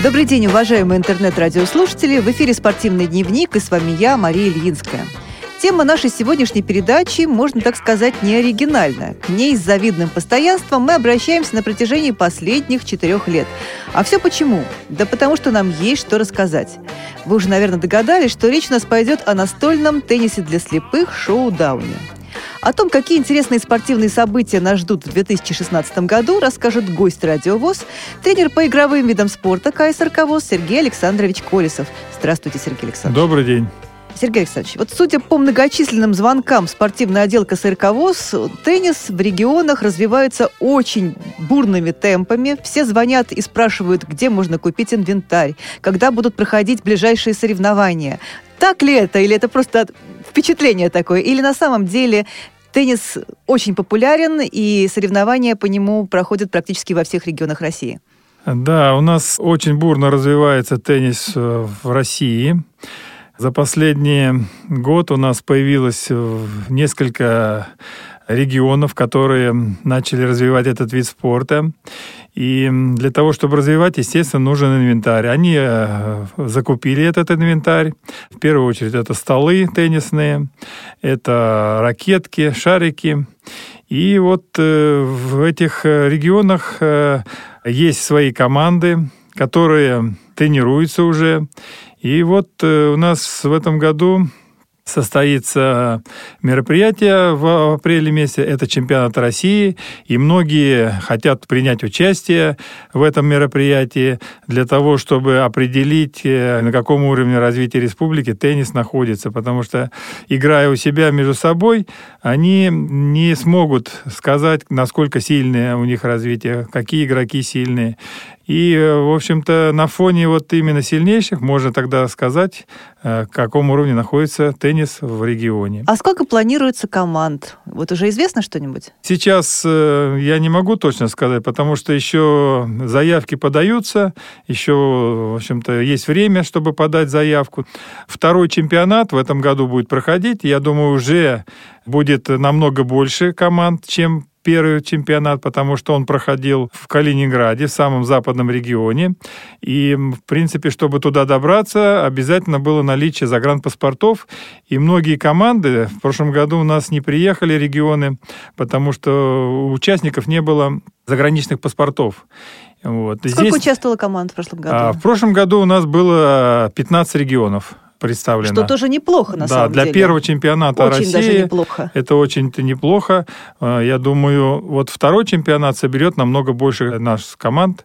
Добрый день, уважаемые интернет-радиослушатели. В эфире «Спортивный дневник» и с вами я, Мария Ильинская. Тема нашей сегодняшней передачи, можно так сказать, не оригинальная. К ней с завидным постоянством мы обращаемся на протяжении последних четырех лет. А все почему? Да потому что нам есть что рассказать. Вы уже, наверное, догадались, что речь у нас пойдет о настольном теннисе для слепых шоу-дауне. О том, какие интересные спортивные события нас ждут в 2016 году, расскажет гость радиовоз, тренер по игровым видам спорта КСРК ВОЗ Сергей Александрович Колесов. Здравствуйте, Сергей Александрович. Добрый день. Сергей Александрович, вот судя по многочисленным звонкам спортивный отдел КСРК ВОЗ, теннис в регионах развивается очень бурными темпами. Все звонят и спрашивают, где можно купить инвентарь, когда будут проходить ближайшие соревнования. Так ли это, или это просто впечатление такое, или на самом деле теннис очень популярен, и соревнования по нему проходят практически во всех регионах России? Да, у нас очень бурно развивается теннис э, в России. За последний год у нас появилось несколько регионов, которые начали развивать этот вид спорта. И для того, чтобы развивать, естественно, нужен инвентарь. Они э, закупили этот инвентарь. В первую очередь это столы теннисные, это ракетки, шарики. И вот э, в этих регионах э, есть свои команды, которые тренируются уже. И вот у нас в этом году состоится мероприятие в апреле месяце. Это чемпионат России. И многие хотят принять участие в этом мероприятии для того, чтобы определить, э, на каком уровне развития республики теннис находится. Потому что, играя у себя между собой, они не смогут сказать, насколько сильное у них развитие, какие игроки сильные. И, э, в общем-то, на фоне вот именно сильнейших можно тогда сказать, э, к какому уровне находится теннис в регионе. А сколько планируется команд? Вот уже известно что-нибудь? Сейчас э, я не могу точно сказать, потому что еще заявки подаются, еще, в общем-то, есть время, чтобы подать заявку. Второй чемпионат в этом году будет проходить. Я думаю, уже будет намного больше команд, чем первый чемпионат, потому что он проходил в Калининграде, в самом западном регионе. И, в принципе, чтобы туда добраться, обязательно было наличие загранпаспортов. И многие команды в прошлом году у нас не приехали регионы, потому что у участников не было заграничных паспортов. Вот. Сколько Здесь, участвовало команд в прошлом году? А, в прошлом году у нас было 15 регионов представлена. Что тоже неплохо, на да, самом деле. Да, для первого чемпионата очень России даже неплохо. это очень-то неплохо. А, я думаю, вот второй чемпионат соберет намного больше наших команд.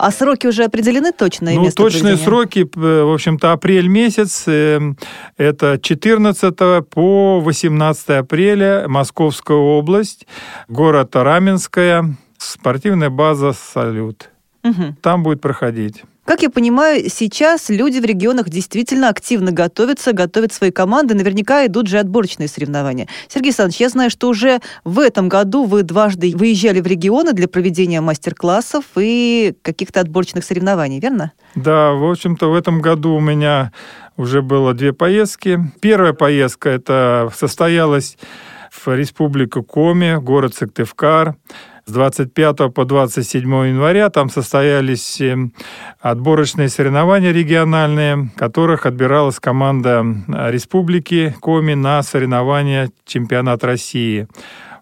А сроки уже определены точно? Ну, точные сроки, в общем-то, апрель месяц, э, это 14 по 18 апреля, Московская область, город Раменская, спортивная база «Салют». Угу. Там будет проходить. Как я понимаю, сейчас люди в регионах действительно активно готовятся, готовят свои команды. Наверняка идут же отборочные соревнования. Сергей Александрович, я знаю, что уже в этом году вы дважды выезжали в регионы для проведения мастер-классов и каких-то отборочных соревнований, верно? Да, в общем-то, в этом году у меня уже было две поездки. Первая поездка это состоялась в республику Коми, город Сыктывкар с 25 по 27 января там состоялись э, отборочные соревнования региональные, в которых отбиралась команда э, республики Коми на соревнования чемпионат России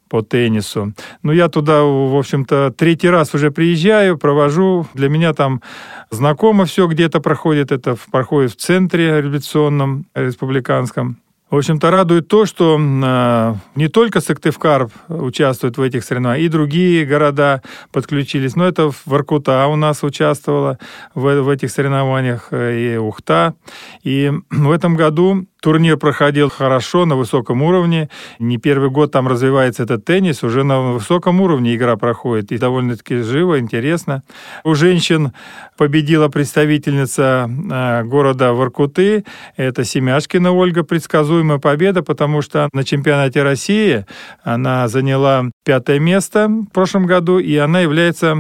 по теннису. Ну, я туда, в общем-то, третий раз уже приезжаю, провожу. Для меня там знакомо все где-то проходит. Это проходит в центре революционном, республиканском. В общем-то, радует то, что э, не только Сыктывкар участвует в этих соревнованиях, и другие города подключились. Но это Воркута у нас участвовала в, в этих соревнованиях, э, и Ухта. И в этом году Турнир проходил хорошо, на высоком уровне. Не первый год там развивается этот теннис, уже на высоком уровне игра проходит. И довольно-таки живо, интересно. У женщин победила представительница э, города Воркуты. Это Семяшкина Ольга. Предсказуемая победа, потому что на чемпионате России она заняла пятое место в прошлом году, и она является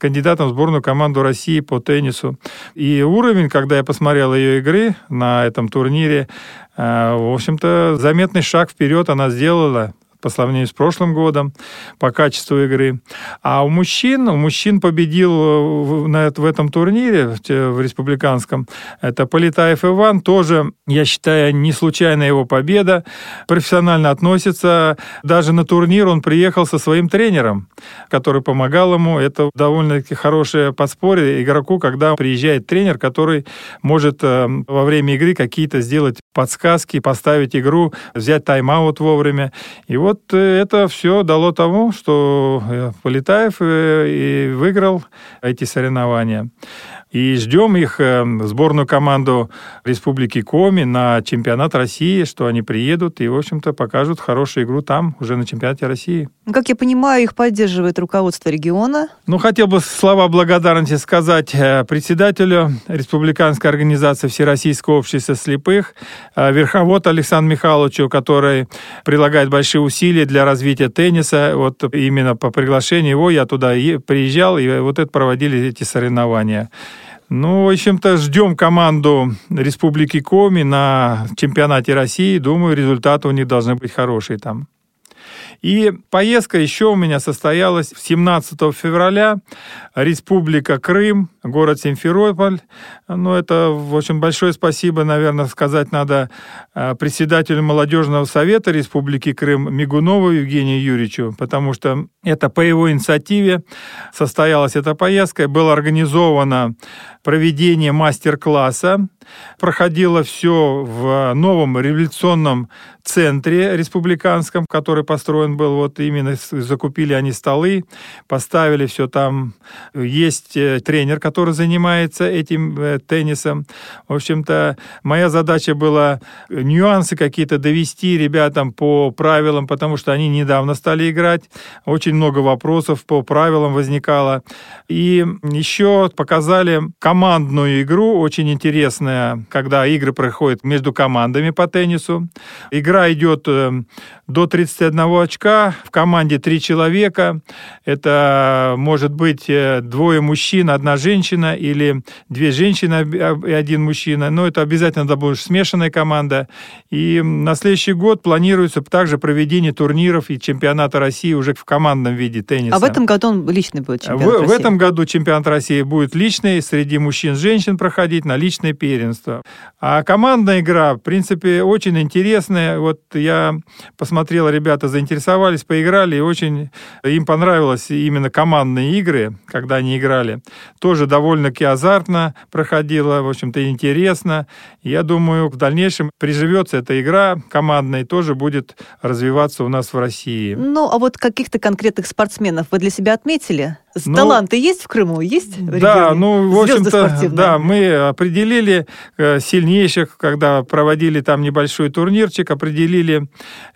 кандидатом в сборную команду России по теннису. И уровень, когда я посмотрел ее игры на этом турнире, в общем-то, заметный шаг вперед она сделала по сравнению с прошлым годом по качеству игры. А у мужчин, у мужчин победил на, в этом турнире, в, республиканском, это Полетаев Иван, тоже, я считаю, не случайная его победа, профессионально относится, даже на турнир он приехал со своим тренером, который помогал ему, это довольно-таки хорошее подспорье игроку, когда приезжает тренер, который может э, во время игры какие-то сделать подсказки, поставить игру, взять тайм-аут вовремя. И вот э, это все дало тому, что э, Полетаев и выиграл эти соревнования. И ждем их, э, сборную команду Республики Коми на чемпионат России, что они приедут и, в общем-то, покажут хорошую игру там, уже на чемпионате России. Как я понимаю, их поддерживает руководство региона. Ну, хотел бы слова благодарности сказать э, председателю Республиканской организации Всероссийского общества слепых, э, верховод Александру Михайловичу, который прилагает большие усилия для развития тенниса. Вот именно по приглашению его я туда приезжал, и вот это проводили эти соревнования. Ну, в общем-то, ждем команду Республики Коми на чемпионате России. Думаю, результаты у них должны быть хорошие там. И поездка еще у меня состоялась 17 февраля. Республика Крым, город Симферополь. Ну, это, в общем, большое спасибо, наверное, сказать надо э, председателю молодежного совета Республики Крым Мигунову Евгению Юрьевичу, потому что это по его инициативе состоялась эта поездка. Было организовано проведение мастер-класса. Проходило все в новом революционном центре республиканском, который построен был, вот именно закупили они столы, поставили все там. Есть э, тренер, который занимается этим э, теннисом. В общем-то, моя задача была нюансы какие-то довести ребятам по правилам, потому что они недавно стали играть. Очень много вопросов по правилам возникало. И еще показали командную игру, очень интересная, когда игры проходят между командами по теннису. Игра идет э, до 31 очка, в команде три человека. Это может быть э, двое мужчин, одна женщина или две женщины и один мужчина. Но это обязательно да, будет смешанная команда. И на следующий год планируется также проведение турниров и чемпионата России уже в командном виде тенниса. А в этом году он личный будет чемпионат в, России? В этом году чемпионат России будет личный, среди мужчин и женщин проходить на личное первенство. А командная игра, в принципе, очень интересная. Вот я посмотрел, ребята заинтересовались, поиграли, и очень им понравилось именно командные игры, когда они играли. Тоже довольно-таки азартно проходило, в общем-то, интересно. Я думаю, в дальнейшем приживется эта игра командная и тоже будет развиваться у нас в России. Ну, а вот каких-то конкретных спортсменов вы для себя отметили? Ну, Таланты есть в Крыму? Есть в Да, ну, в общем-то, да, мы определили э, сильнейших, когда проводили там небольшой турнирчик, определили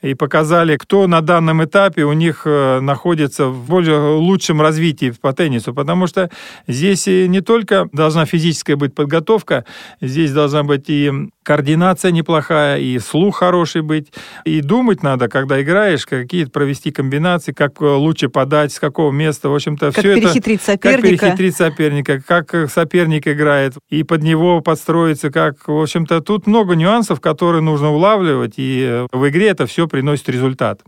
и показали, кто на данном этапе у них э, находится в более лучшем развитии по теннису, потому что здесь не только должна физическая быть подготовка, здесь должна быть и координация неплохая, и слух хороший быть, и думать надо, когда играешь, какие провести комбинации, как лучше подать, с какого места, в общем-то, все это... перехитрить соперника. Как перехитрить соперника, как соперник играет, и под него подстроиться, как, в общем-то, тут много нюансов, которые нужно улавливать, и в игре это все приносит результат.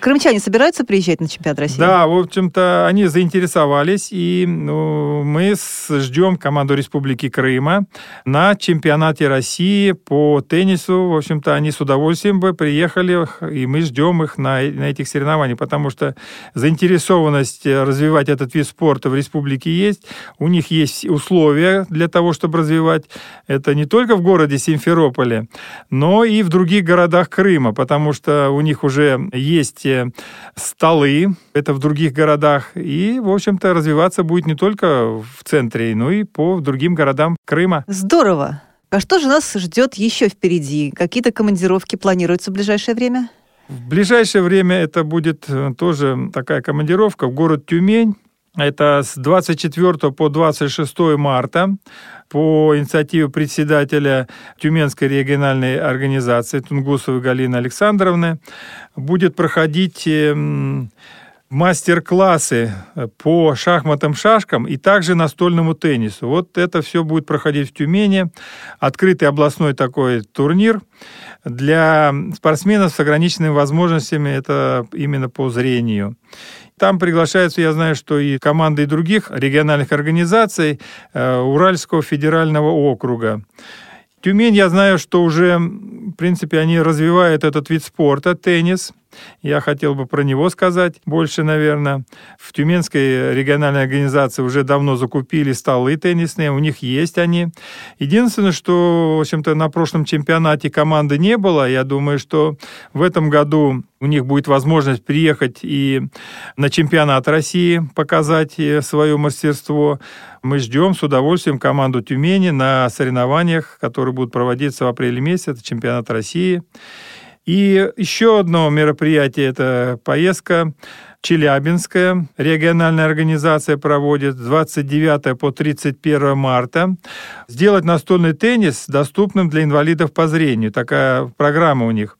Крымчане собираются приезжать на чемпионат России? Да, в общем-то, они заинтересовались, и ну, мы ждем команду Республики Крыма на чемпионате России по теннису. В общем-то, они с удовольствием бы приехали, и мы ждем их на, на этих соревнованиях, потому что заинтересованность развивать этот вид спорта в республике есть. У них есть условия для того, чтобы развивать. Это не только в городе Симферополе, но и в других городах Крыма, потому что у них уже есть столы, это в других городах. И, в общем-то, развиваться будет не только в центре, но и по другим городам Крыма. Здорово! А что же нас ждет еще впереди? Какие-то командировки планируются в ближайшее время? В ближайшее время это будет э, тоже такая командировка в город Тюмень. Это с 24 по 26 марта по инициативе председателя Тюменской региональной организации Тунгусовой Галины Александровны будет проходить эм, мастер-классы по шахматам-шашкам и также настольному теннису. Вот это все будет проходить в Тюмени. Открытый областной такой турнир для спортсменов с ограниченными возможностями, это именно по зрению. Там приглашаются, я знаю, что и команды других региональных организаций э, Уральского федерального округа. Тюмень, я знаю, что уже, в принципе, они развивают этот вид спорта, теннис. Я хотел бы про него сказать больше, наверное. В Тюменской региональной организации уже давно закупили столы теннисные, у них есть они. Единственное, что, в общем-то, на прошлом чемпионате команды не было. Я думаю, что в этом году у них будет возможность приехать и на чемпионат России показать э, свое мастерство. Мы ждем с удовольствием команду Тюмени на соревнованиях, которые будут проводиться в апреле месяце. Это чемпионат России. И еще одно мероприятие – это поездка Челябинская региональная организация проводит с 29 по 31 марта. Сделать настольный теннис доступным для инвалидов по зрению. Такая программа у них.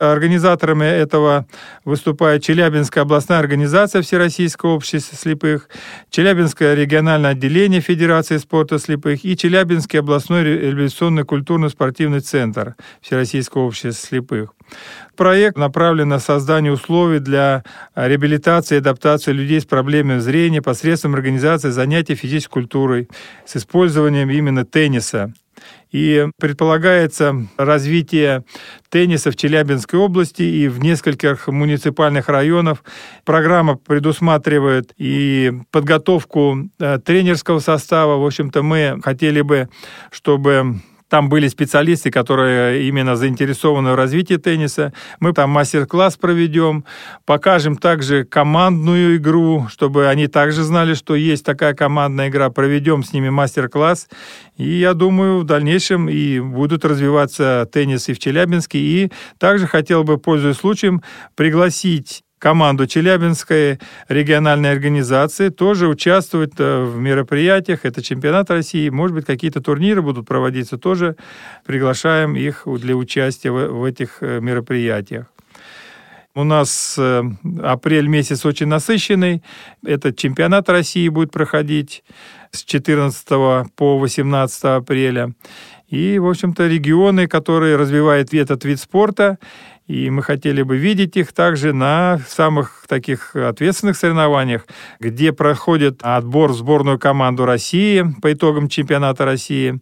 Организаторами этого выступает Челябинская областная организация Всероссийского общества слепых, Челябинское региональное отделение Федерации спорта слепых и Челябинский областной революционный культурно-спортивный центр Всероссийского общества слепых. Проект направлен на создание условий для реабилитации и адаптации людей с проблемами зрения посредством организации занятий физической культурой с использованием именно тенниса. И предполагается развитие тенниса в Челябинской области и в нескольких муниципальных районах. Программа предусматривает и подготовку э, тренерского состава. В общем-то, мы хотели бы, чтобы там были специалисты, которые именно заинтересованы в развитии тенниса. Мы там мастер-класс проведем, покажем также командную игру, чтобы они также знали, что есть такая командная игра. Проведем с ними мастер-класс. И я думаю, в дальнейшем и будут развиваться теннис и в Челябинске. И также хотел бы, пользуясь случаем, пригласить команду Челябинской региональной организации тоже участвовать э, в мероприятиях. Это чемпионат России, может быть, какие-то турниры будут проводиться, тоже приглашаем их для участия в этих э, мероприятиях. У нас э, апрель месяц очень насыщенный. Этот чемпионат России будет проходить с 14 по 18 апреля. И, в общем-то, регионы, которые развивают этот вид спорта, и мы хотели бы видеть их также на самых таких ответственных соревнованиях, где проходит отбор в сборную команду России по итогам чемпионата России.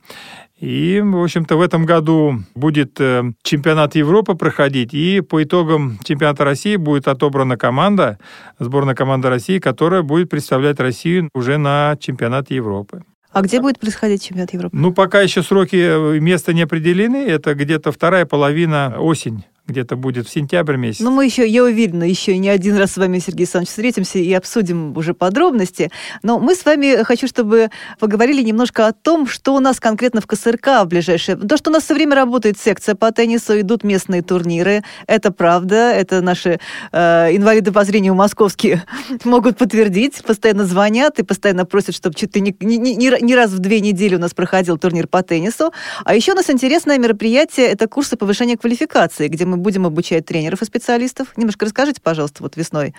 И, в общем-то, в этом году будет э, чемпионат Европы проходить, и по итогам чемпионата России будет отобрана команда, сборная команда России, которая будет представлять Россию уже на чемпионат Европы. А где будет происходить чемпионат Европы? Ну, пока еще сроки э, места не определены. Это где-то вторая половина осень где-то будет в сентябрь месяце. Ну, мы еще, я уверена, еще не один раз с вами, Сергей Александрович, встретимся и обсудим уже подробности. Но мы с вами хочу, чтобы поговорили немножко о том, что у нас конкретно в КСРК в ближайшее... То, что у нас все время работает секция по теннису, идут местные турниры. Это правда, это наши э, инвалиды по зрению московские могут подтвердить, постоянно звонят и постоянно просят, чтобы чуть ли не, не, не, не раз в две недели у нас проходил турнир по теннису. А еще у нас интересное мероприятие, это курсы повышения квалификации, где мы будем обучать тренеров и специалистов. Немножко расскажите, пожалуйста, вот весной.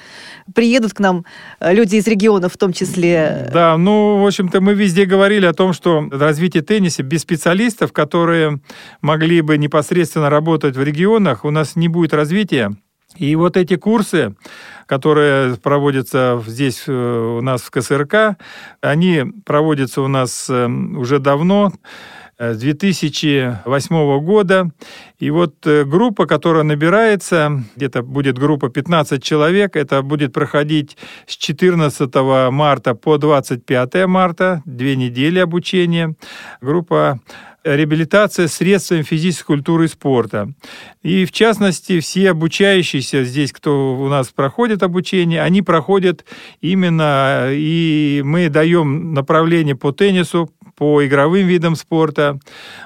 Приедут к нам э, люди из регионов в том числе. Да, ну, в общем-то, мы везде говорили о том, что развитие тенниса без специалистов, которые могли бы непосредственно работать в регионах, у нас не будет развития. И вот эти курсы, которые проводятся здесь э, у нас в КСРК, они проводятся у нас э, уже давно. Э, с 2008 года. И вот э, группа, которая набирается, где-то будет группа 15 человек, это будет проходить с 14 марта по 25 марта, две недели обучения. Группа реабилитация средствами физической культуры и спорта. И, в частности, все обучающиеся здесь, кто у нас проходит обучение, они проходят именно, и мы даем направление по теннису, по игровым видам спорта.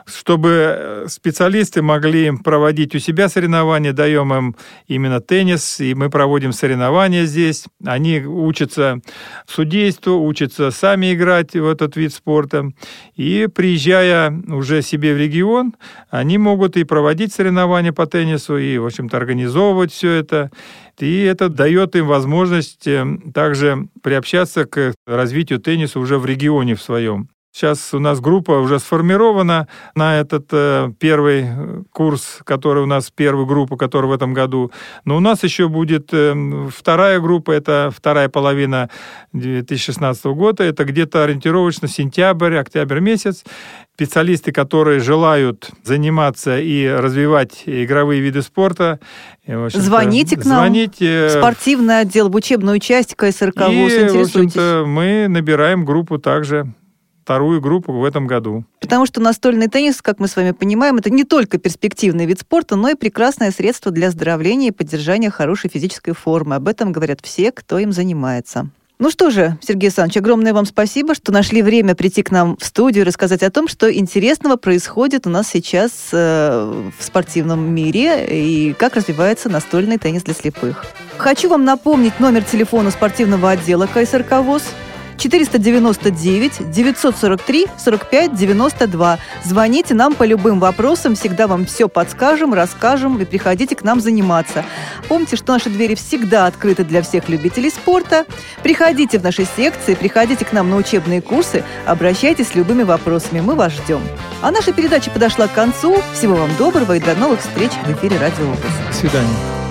Чтобы специалисты могли проводить у себя соревнования, даем им именно теннис, и мы проводим соревнования здесь. Они учатся судейству, учатся сами играть в этот вид спорта. И приезжая уже себе в регион, они могут и проводить соревнования по теннису, и, в общем-то, организовывать все это. И это дает им возможность э, также приобщаться к развитию тенниса уже в регионе в своем. Сейчас у нас группа уже сформирована на этот э, первый э, курс, который у нас, первая группа, которая в этом году. Но у нас еще будет э, вторая группа, это вторая половина 2016 года. Это где-то ориентировочно сентябрь, октябрь месяц. Специалисты, которые желают заниматься и развивать игровые виды спорта, Звоните к нам. Звоните. Спортивный отдел, в учебную часть КСРК ВУЗ. И, в общем-то, мы набираем группу также вторую группу в этом году. Потому что настольный теннис, как мы с вами понимаем, это не только перспективный вид спорта, но и прекрасное средство для оздоровления и поддержания хорошей физической формы. Об этом говорят все, кто им занимается. Ну что же, Сергей Александрович, огромное вам спасибо, что нашли время прийти к нам в студию и рассказать о том, что интересного происходит у нас сейчас э, в спортивном мире и как развивается настольный теннис для слепых. Хочу вам напомнить номер телефона спортивного отдела КСРК ВОЗ 499 943 45 92. Звоните нам по любым вопросам, всегда вам все подскажем, расскажем и приходите к нам заниматься. Помните, что наши двери всегда открыты для всех любителей спорта. Приходите в наши секции, приходите к нам на учебные курсы, обращайтесь с любыми вопросами, мы вас ждем. А наша передача подошла к концу. Всего вам доброго и до новых встреч в эфире Радио Область. До свидания.